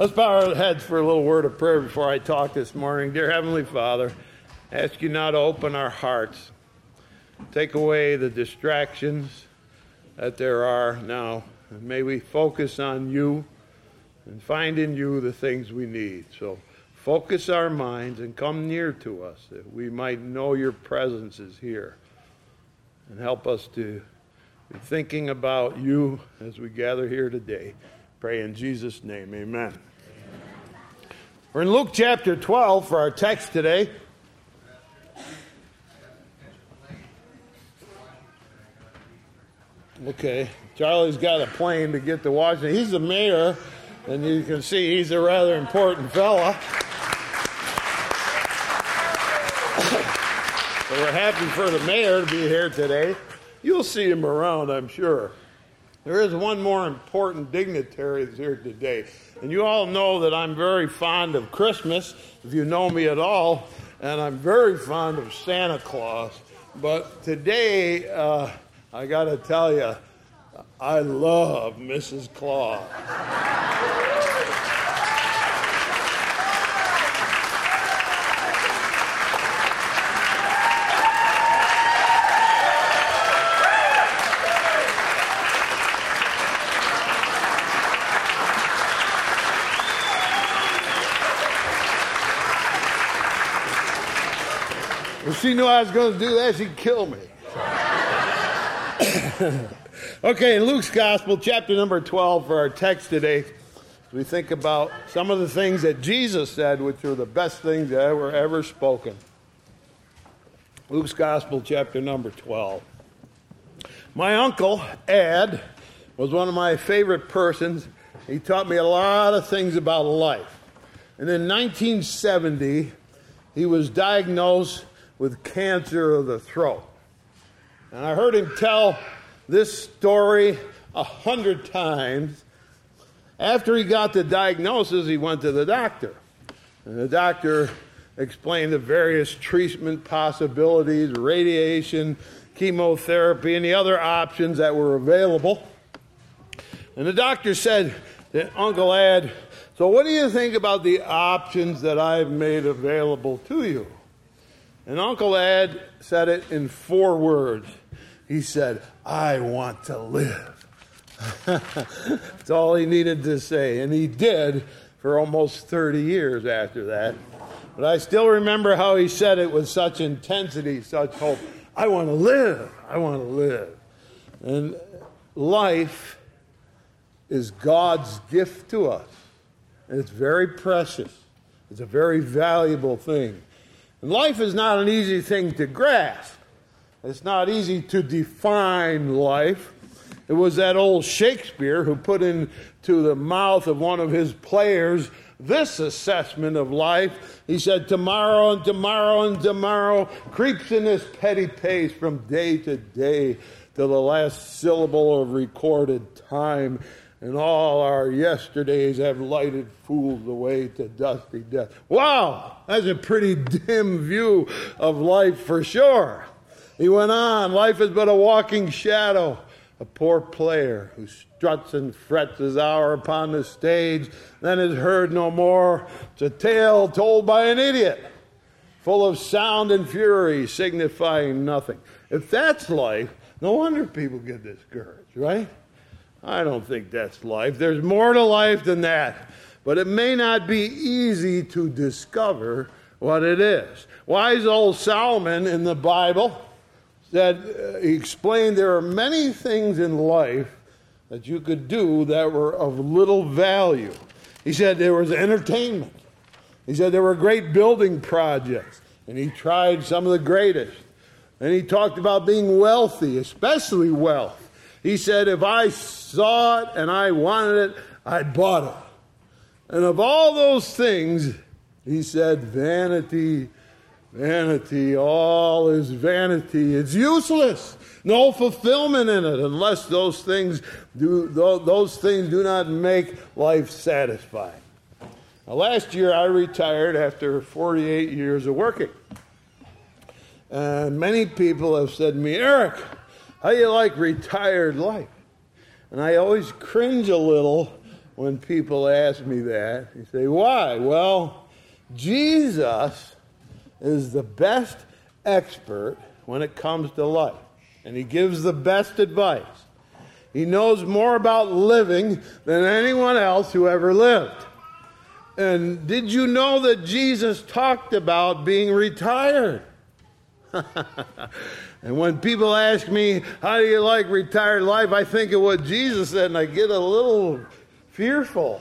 Let's bow our heads for a little word of prayer before I talk this morning. Dear Heavenly Father, I ask you now to open our hearts, take away the distractions that there are now, and may we focus on you and find in you the things we need. So focus our minds and come near to us that we might know your presence is here and help us to be thinking about you as we gather here today. Pray in Jesus' name, amen. We're in Luke chapter 12 for our text today. Okay, Charlie's got a plane to get to Washington. He's the mayor, and you can see he's a rather important fella. so we're happy for the mayor to be here today. You'll see him around, I'm sure. There is one more important dignitary that's here today. And you all know that I'm very fond of Christmas, if you know me at all, and I'm very fond of Santa Claus. But today, uh, I got to tell you, I love Mrs. Claus. She knew I was going to do that, she'd kill me. okay, in Luke's Gospel, chapter number 12, for our text today, we think about some of the things that Jesus said, which are the best things that were ever spoken. Luke's Gospel, chapter number 12. My uncle, Ed, was one of my favorite persons. He taught me a lot of things about life. And in 1970, he was diagnosed with cancer of the throat. And I heard him tell this story a hundred times. After he got the diagnosis, he went to the doctor. And the doctor explained the various treatment possibilities, radiation, chemotherapy, and the other options that were available. And the doctor said to Uncle Ed, So, what do you think about the options that I've made available to you? And Uncle Ed said it in four words. He said, I want to live. That's all he needed to say. And he did for almost 30 years after that. But I still remember how he said it with such intensity, such hope. I want to live. I want to live. And life is God's gift to us. And it's very precious. It's a very valuable thing. Life is not an easy thing to grasp. It's not easy to define life. It was that old Shakespeare who put into the mouth of one of his players this assessment of life. He said, Tomorrow and tomorrow and tomorrow creeps in this petty pace from day to day to the last syllable of recorded time and all our yesterdays have lighted fools away to dusty death. Wow, that's a pretty dim view of life for sure. He went on, life is but a walking shadow, a poor player who struts and frets his hour upon the stage, then is heard no more. It's a tale told by an idiot, full of sound and fury, signifying nothing. If that's life, no wonder people get discouraged, right? I don't think that's life. There's more to life than that. But it may not be easy to discover what it is. Wise old Solomon in the Bible said, uh, he explained there are many things in life that you could do that were of little value. He said there was entertainment. He said there were great building projects, and he tried some of the greatest. And he talked about being wealthy, especially wealth. He said, if I saw it and I wanted it, I bought it. And of all those things, he said, vanity, vanity, all is vanity. It's useless. No fulfillment in it unless those things do, those things do not make life satisfying. Now, last year I retired after 48 years of working. And many people have said to me, Eric, how do you like retired life? And I always cringe a little when people ask me that. You say, why? Well, Jesus is the best expert when it comes to life, and he gives the best advice. He knows more about living than anyone else who ever lived. And did you know that Jesus talked about being retired? and when people ask me, How do you like retired life? I think of what Jesus said and I get a little fearful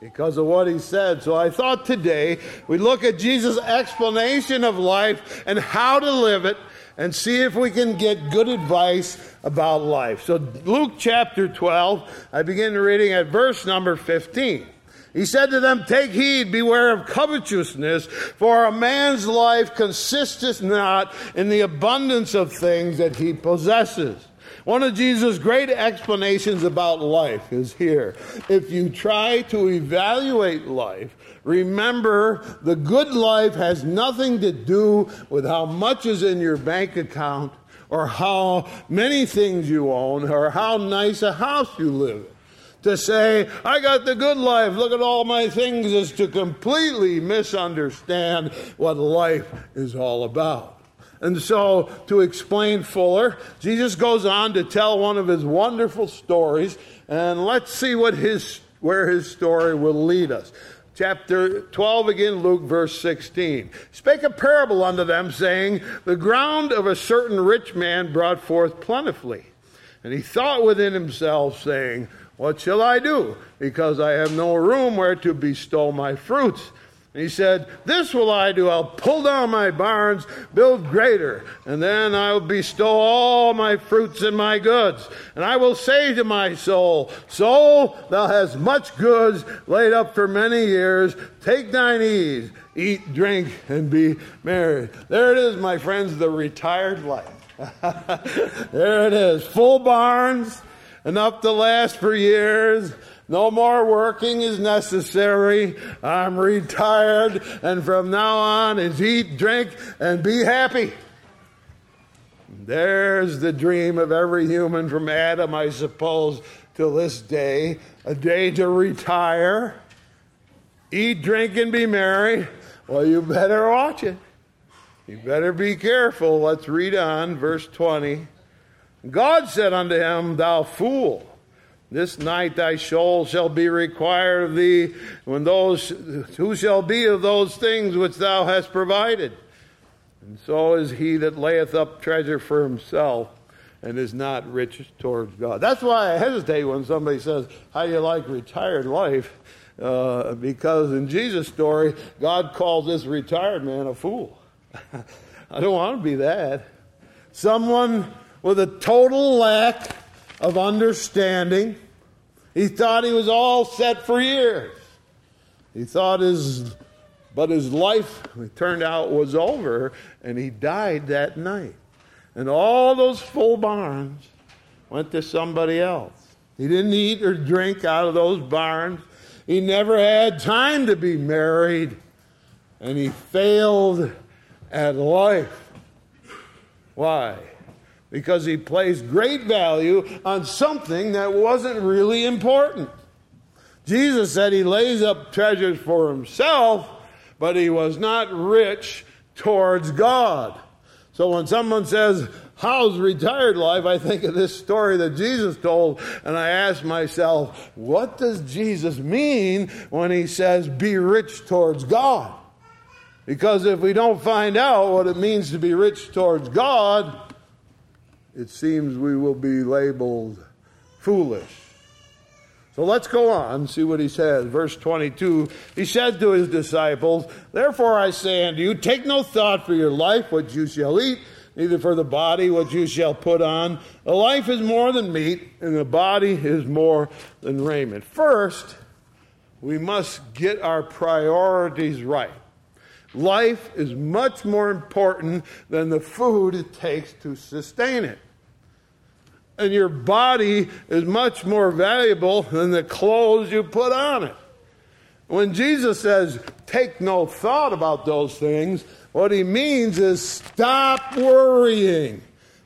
because of what he said. So I thought today we look at Jesus' explanation of life and how to live it and see if we can get good advice about life. So, Luke chapter 12, I begin reading at verse number 15. He said to them, Take heed, beware of covetousness, for a man's life consisteth not in the abundance of things that he possesses. One of Jesus' great explanations about life is here. If you try to evaluate life, remember the good life has nothing to do with how much is in your bank account or how many things you own or how nice a house you live in. To say, I got the good life, look at all my things, is to completely misunderstand what life is all about. And so, to explain fuller, Jesus goes on to tell one of his wonderful stories, and let's see what his, where his story will lead us. Chapter 12 again, Luke, verse 16. Spake a parable unto them, saying, The ground of a certain rich man brought forth plentifully. And he thought within himself, saying, What shall I do? Because I have no room where to bestow my fruits. And he said, This will I do. I'll pull down my barns, build greater, and then I'll bestow all my fruits and my goods. And I will say to my soul, Soul, thou hast much goods laid up for many years. Take thine ease, eat, drink, and be merry. There it is, my friends, the retired life. there it is. Full barns, enough to last for years no more working is necessary. I'm retired, and from now on is eat, drink, and be happy. There's the dream of every human from Adam, I suppose, till this day. A day to retire, eat, drink, and be merry. Well, you better watch it. You better be careful. Let's read on, verse 20. God said unto him, Thou fool. This night thy soul shall be required of thee, when those who shall be of those things which thou hast provided. And so is he that layeth up treasure for himself and is not rich towards God. That's why I hesitate when somebody says, How do you like retired life? Uh, because in Jesus' story, God calls this retired man a fool. I don't want to be that. Someone with a total lack of understanding he thought he was all set for years. He thought his, but his life, it turned out, was over, and he died that night. And all those full barns went to somebody else. He didn't eat or drink out of those barns. He never had time to be married, and he failed at life. Why? Because he placed great value on something that wasn't really important. Jesus said he lays up treasures for himself, but he was not rich towards God. So when someone says, How's retired life? I think of this story that Jesus told, and I ask myself, what does Jesus mean when he says, Be rich towards God? Because if we don't find out what it means to be rich towards God, it seems we will be labeled foolish. So let's go on see what he says. Verse 22 He said to his disciples, Therefore I say unto you, take no thought for your life, what you shall eat, neither for the body, what you shall put on. A life is more than meat, and the body is more than raiment. First, we must get our priorities right. Life is much more important than the food it takes to sustain it and your body is much more valuable than the clothes you put on it. When Jesus says, take no thought about those things, what he means is stop worrying.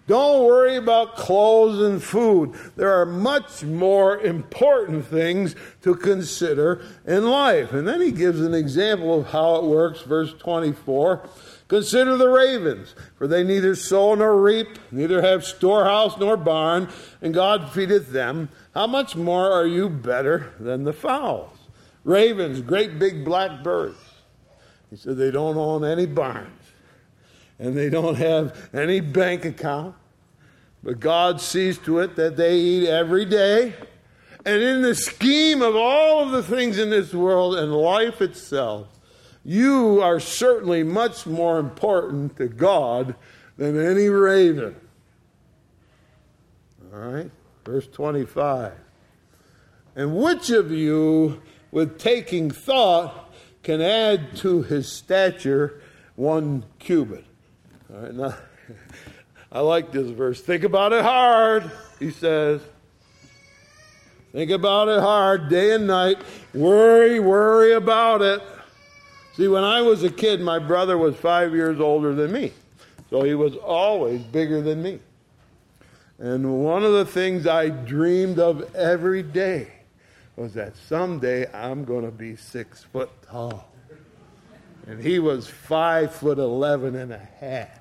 Don't worry about clothes and food. There are much more important things to consider in life. And then he gives an example of how it works, verse 24. Consider the ravens, for they neither sow nor reap, neither have storehouse nor barn, and God feedeth them. How much more are you better than the fowls? Ravens, great big black birds. He said they don't own any barns and they don't have any bank account. But God sees to it that they eat every day. And in the scheme of all of the things in this world and life itself, you are certainly much more important to God than any raven. All right? Verse 25. And which of you, with taking thought, can add to his stature one cubit? All right, now, I like this verse. Think about it hard, he says. Think about it hard, day and night. Worry, worry about it. See, when I was a kid, my brother was five years older than me. So he was always bigger than me. And one of the things I dreamed of every day was that someday I'm going to be six foot tall. And he was five foot eleven and a half.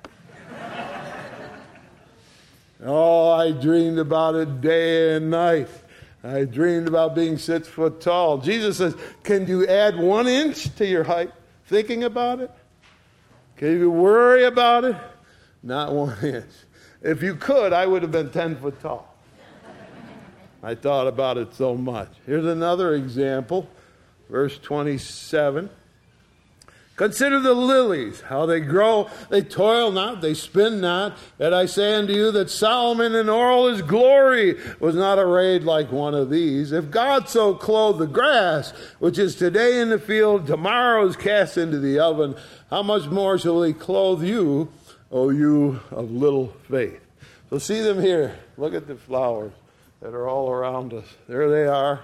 Oh, I dreamed about it day and night. I dreamed about being six foot tall. Jesus says, Can you add one inch to your height thinking about it? Can you worry about it? Not one inch. If you could, I would have been 10 foot tall. I thought about it so much. Here's another example, verse 27. Consider the lilies, how they grow. They toil not, they spin not. Yet I say unto you that Solomon in all his glory was not arrayed like one of these. If God so clothe the grass, which is today in the field, tomorrow is cast into the oven, how much more shall he clothe you, O you of little faith? So see them here. Look at the flowers that are all around us. There they are.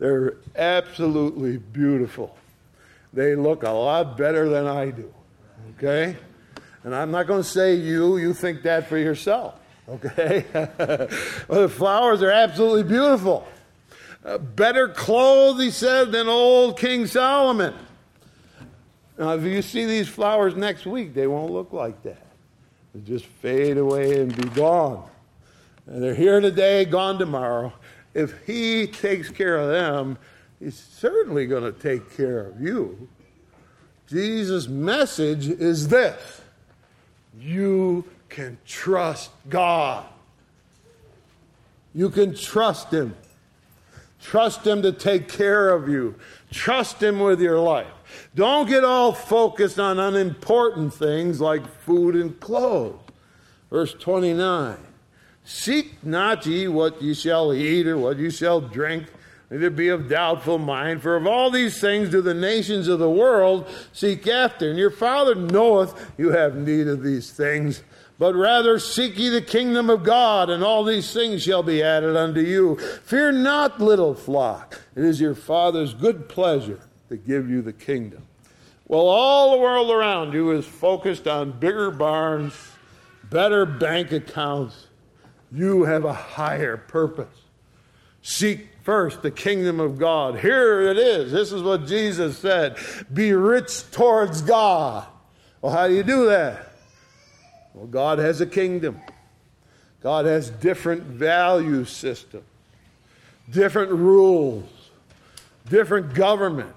They're absolutely beautiful they look a lot better than I do. Okay? And I'm not going to say you, you think that for yourself. Okay? well, the flowers are absolutely beautiful. Uh, better clothed, he said, than old King Solomon. Now, if you see these flowers next week, they won't look like that. They just fade away and be gone. And they're here today, gone tomorrow. If he takes care of them, He's certainly going to take care of you. Jesus' message is this you can trust God. You can trust Him. Trust Him to take care of you. Trust Him with your life. Don't get all focused on unimportant things like food and clothes. Verse 29 Seek not ye what ye shall eat or what ye shall drink neither be of doubtful mind. For of all these things do the nations of the world seek after. And your Father knoweth you have need of these things. But rather seek ye the kingdom of God, and all these things shall be added unto you. Fear not, little flock. It is your Father's good pleasure to give you the kingdom. Well, all the world around you is focused on bigger barns, better bank accounts. You have a higher purpose. Seek first the kingdom of God. Here it is. This is what Jesus said Be rich towards God. Well, how do you do that? Well, God has a kingdom, God has different value systems, different rules, different government.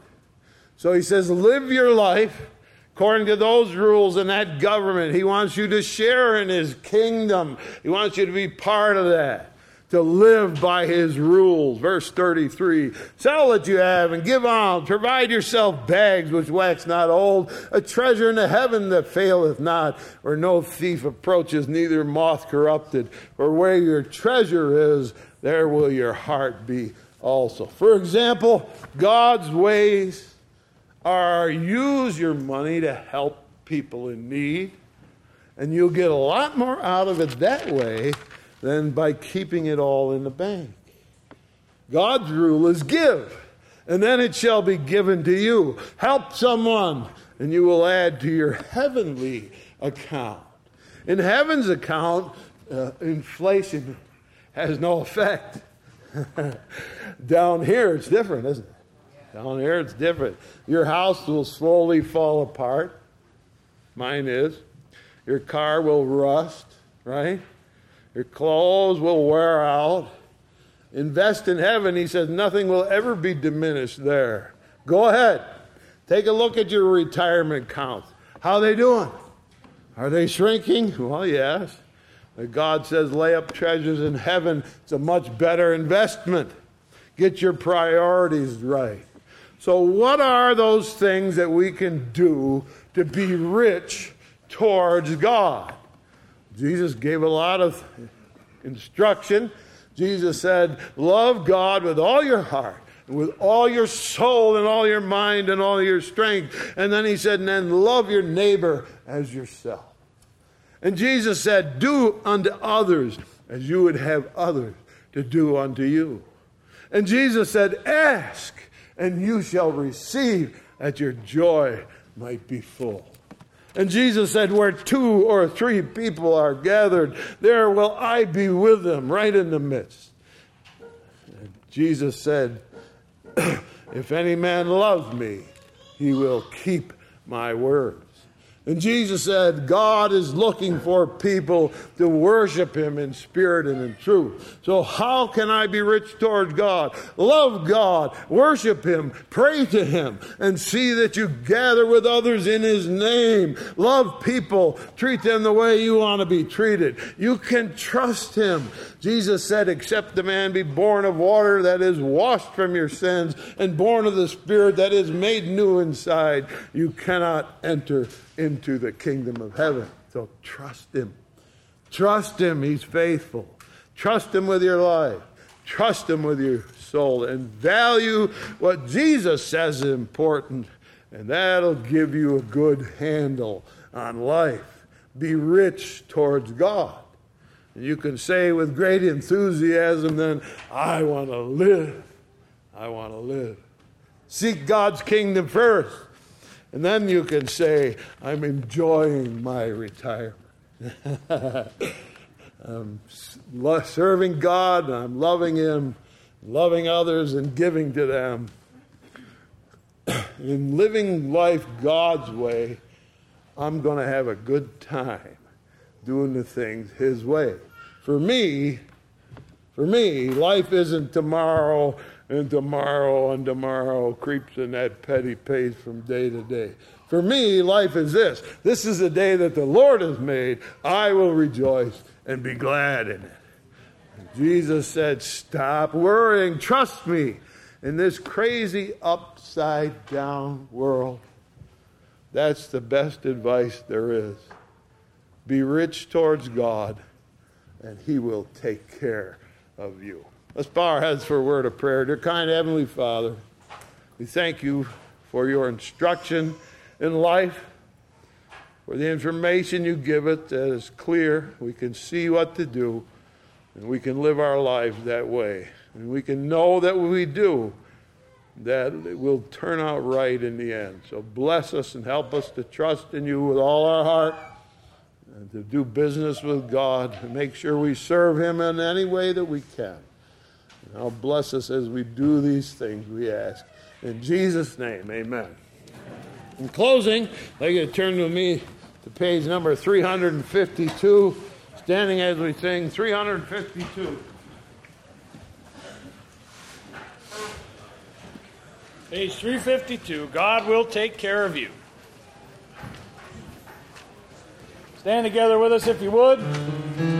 So he says, Live your life according to those rules and that government. He wants you to share in his kingdom, he wants you to be part of that to live by his rules. Verse 33 Sell what you have and give alms. Provide yourself bags which wax not old, a treasure in the heaven that faileth not, where no thief approaches, neither moth corrupted. For where your treasure is, there will your heart be also. For example, God's ways are use your money to help people in need, and you'll get a lot more out of it that way than by keeping it all in the bank. God's rule is give, and then it shall be given to you. Help someone, and you will add to your heavenly account. In heaven's account, uh, inflation has no effect. Down here, it's different, isn't it? Down here, it's different. Your house will slowly fall apart. Mine is. Your car will rust, right? Your clothes will wear out. Invest in heaven, he says, nothing will ever be diminished there. Go ahead. Take a look at your retirement accounts. How are they doing? Are they shrinking? Well, yes. God says, lay up treasures in heaven. It's a much better investment. Get your priorities right. So, what are those things that we can do to be rich towards God? Jesus gave a lot of instruction. Jesus said, Love God with all your heart, with all your soul, and all your mind, and all your strength. And then he said, And then love your neighbor as yourself. And Jesus said, Do unto others as you would have others to do unto you. And Jesus said, Ask, and you shall receive, that your joy might be full. And Jesus said, Where two or three people are gathered, there will I be with them, right in the midst. And Jesus said, If any man loves me, he will keep my word. And Jesus said, God is looking for people to worship Him in spirit and in truth. So, how can I be rich towards God? Love God, worship Him, pray to Him, and see that you gather with others in His name. Love people, treat them the way you want to be treated. You can trust Him. Jesus said, Except a man be born of water, that is, washed from your sins, and born of the Spirit, that is, made new inside, you cannot enter into the kingdom of heaven. So trust Him. Trust Him. He's faithful. Trust Him with your life. Trust Him with your soul. And value what Jesus says is important. And that'll give you a good handle on life. Be rich towards God. You can say with great enthusiasm, then, I want to live. I want to live. Seek God's kingdom first. And then you can say, I'm enjoying my retirement. I'm serving God, I'm loving Him, loving others, and giving to them. In living life God's way, I'm going to have a good time doing the things His way. For me, for me, life isn't tomorrow and tomorrow and tomorrow creeps in that petty pace from day to day. For me, life is this this is the day that the Lord has made. I will rejoice and be glad in it. Jesus said, Stop worrying, trust me. In this crazy upside down world, that's the best advice there is. Be rich towards God, and He will take care of you. Let's bow our heads for a word of prayer. Dear kind Heavenly Father, we thank you for your instruction in life, for the information you give it that is clear. We can see what to do, and we can live our lives that way. And we can know that we do, that it will turn out right in the end. So bless us and help us to trust in you with all our heart and to do business with God and make sure we serve Him in any way that we can. Now bless us as we do these things, we ask. In Jesus' name, amen. In closing, I'd like to turn with me to page number 352, standing as we sing 352. Page 352 God will take care of you. Stand together with us if you would.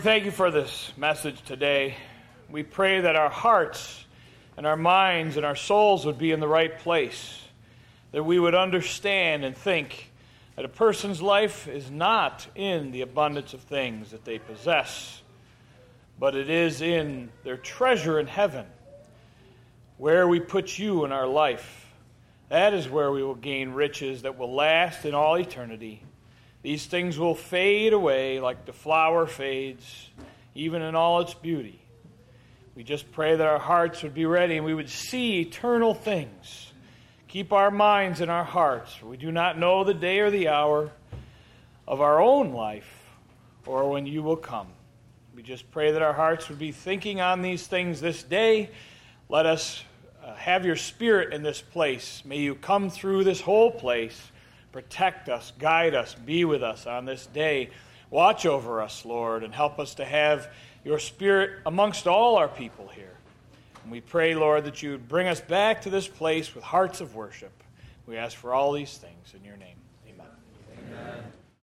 Thank you for this message today. We pray that our hearts and our minds and our souls would be in the right place, that we would understand and think that a person's life is not in the abundance of things that they possess, but it is in their treasure in heaven, where we put you in our life. That is where we will gain riches that will last in all eternity. These things will fade away like the flower fades, even in all its beauty. We just pray that our hearts would be ready and we would see eternal things. Keep our minds and our hearts. We do not know the day or the hour of our own life or when you will come. We just pray that our hearts would be thinking on these things this day. Let us uh, have your spirit in this place. May you come through this whole place, protect us, guide us, be with us on this day. Watch over us, Lord, and help us to have your spirit amongst all our people here. And we pray, Lord, that you would bring us back to this place with hearts of worship. We ask for all these things in your name. Amen. Amen.